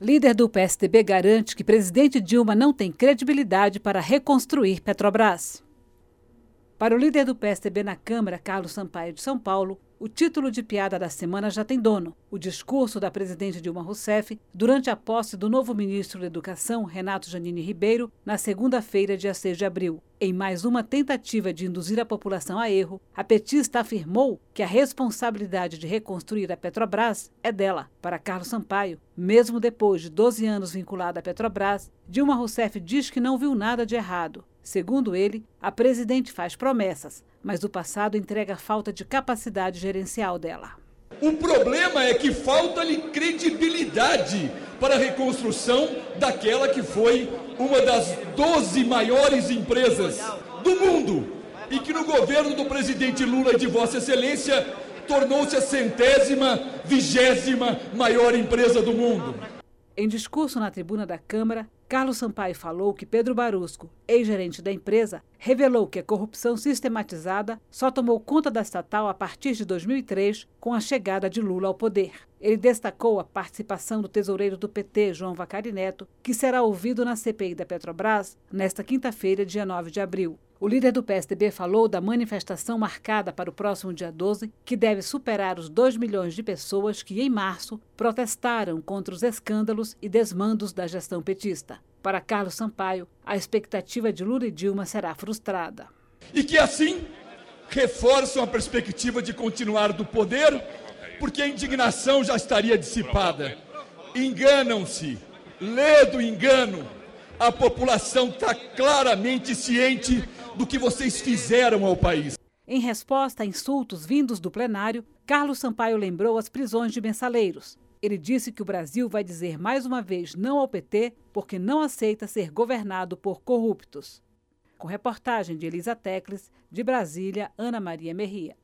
Líder do PSDB garante que presidente Dilma não tem credibilidade para reconstruir Petrobras. Para o líder do PSDB na Câmara, Carlos Sampaio de São Paulo, o título de piada da semana já tem dono: o discurso da presidente Dilma Rousseff durante a posse do novo ministro da Educação, Renato Janine Ribeiro, na segunda-feira, dia 6 de abril. Em mais uma tentativa de induzir a população a erro, a petista afirmou que a responsabilidade de reconstruir a Petrobras é dela. Para Carlos Sampaio, mesmo depois de 12 anos vinculada à Petrobras, Dilma Rousseff diz que não viu nada de errado. Segundo ele, a presidente faz promessas, mas o passado entrega falta de capacidade gerencial dela. O problema é que falta-lhe credibilidade para a reconstrução daquela que foi uma das 12 maiores empresas do mundo e que no governo do presidente Lula e de Vossa Excelência tornou-se a centésima, vigésima maior empresa do mundo. Em discurso na tribuna da Câmara, Carlos Sampaio falou que Pedro Barusco, ex-gerente da empresa, revelou que a corrupção sistematizada só tomou conta da estatal a partir de 2003, com a chegada de Lula ao poder. Ele destacou a participação do tesoureiro do PT, João Vacari Neto, que será ouvido na CPI da Petrobras nesta quinta-feira, dia 9 de abril. O líder do PSDB falou da manifestação marcada para o próximo dia 12, que deve superar os 2 milhões de pessoas que, em março, protestaram contra os escândalos e desmandos da gestão petista. Para Carlos Sampaio, a expectativa de Lula e Dilma será frustrada. E que, assim, reforçam a perspectiva de continuar do poder, porque a indignação já estaria dissipada. Enganam-se, lê do engano. A população está claramente ciente do que vocês fizeram ao país. Em resposta a insultos vindos do plenário, Carlos Sampaio lembrou as prisões de mensaleiros. Ele disse que o Brasil vai dizer mais uma vez não ao PT porque não aceita ser governado por corruptos. Com reportagem de Elisa Tecles, de Brasília, Ana Maria Merria.